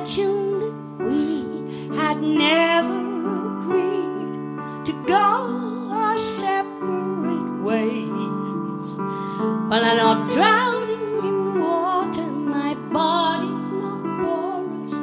That we had never agreed to go our separate ways. But I'm not drowning in water, my body's not porous.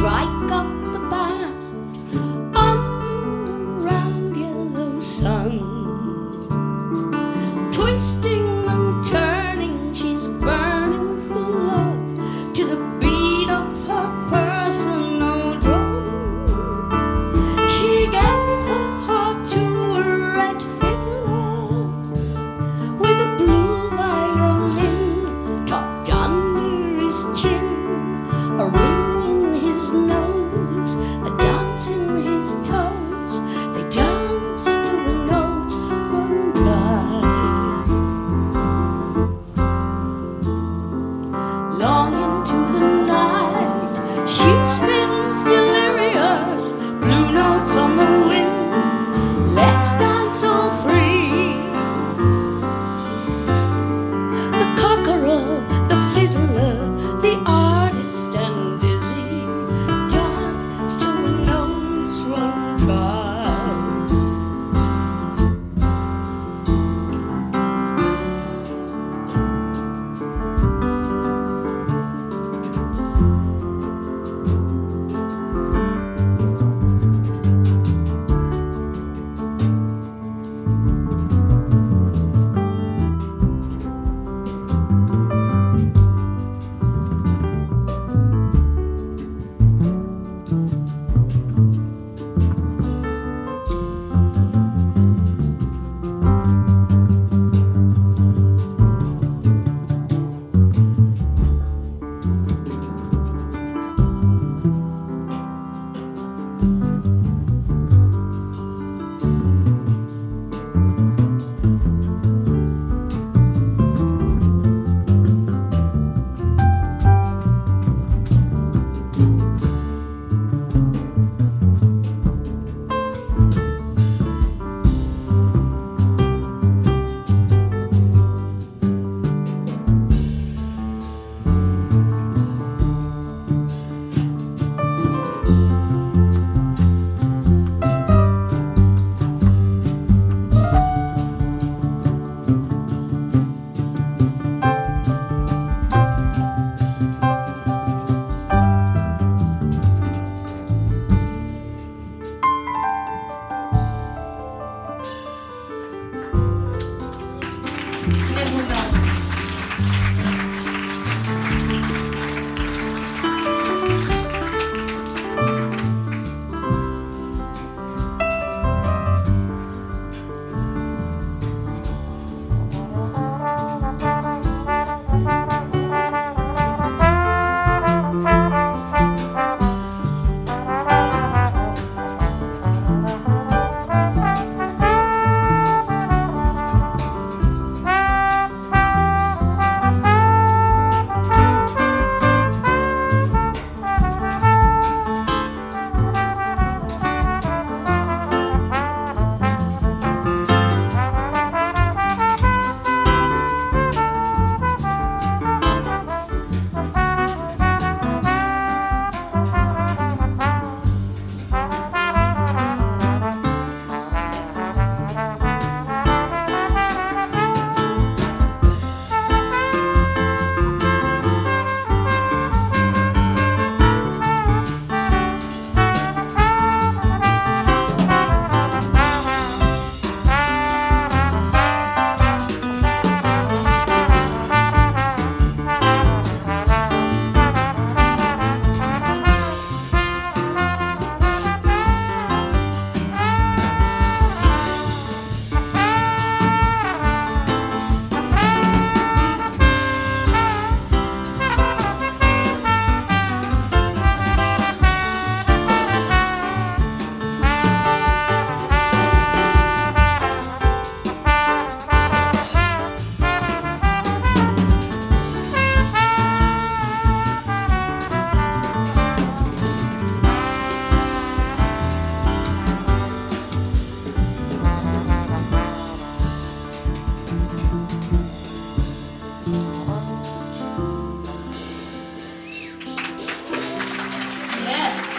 strike up Yeah.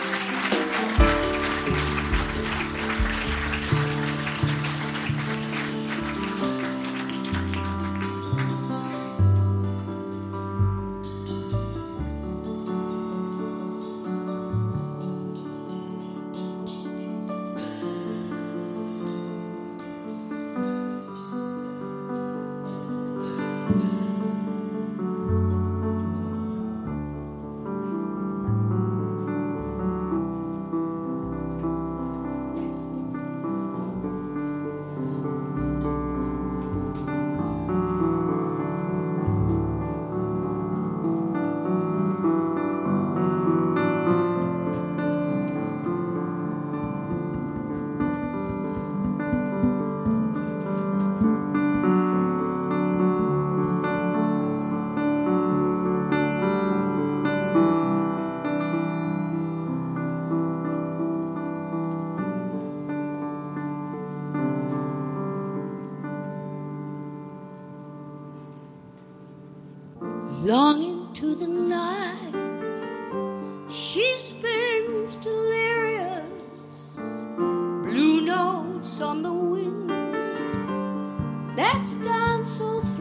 long into the night. She spins delirious, blue notes on the wind. Let's dance all through.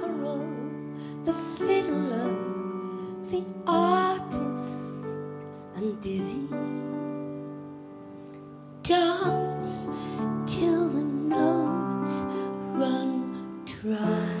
Cockerel, the fiddler, the artist, and dizzy. Dance till the notes run dry.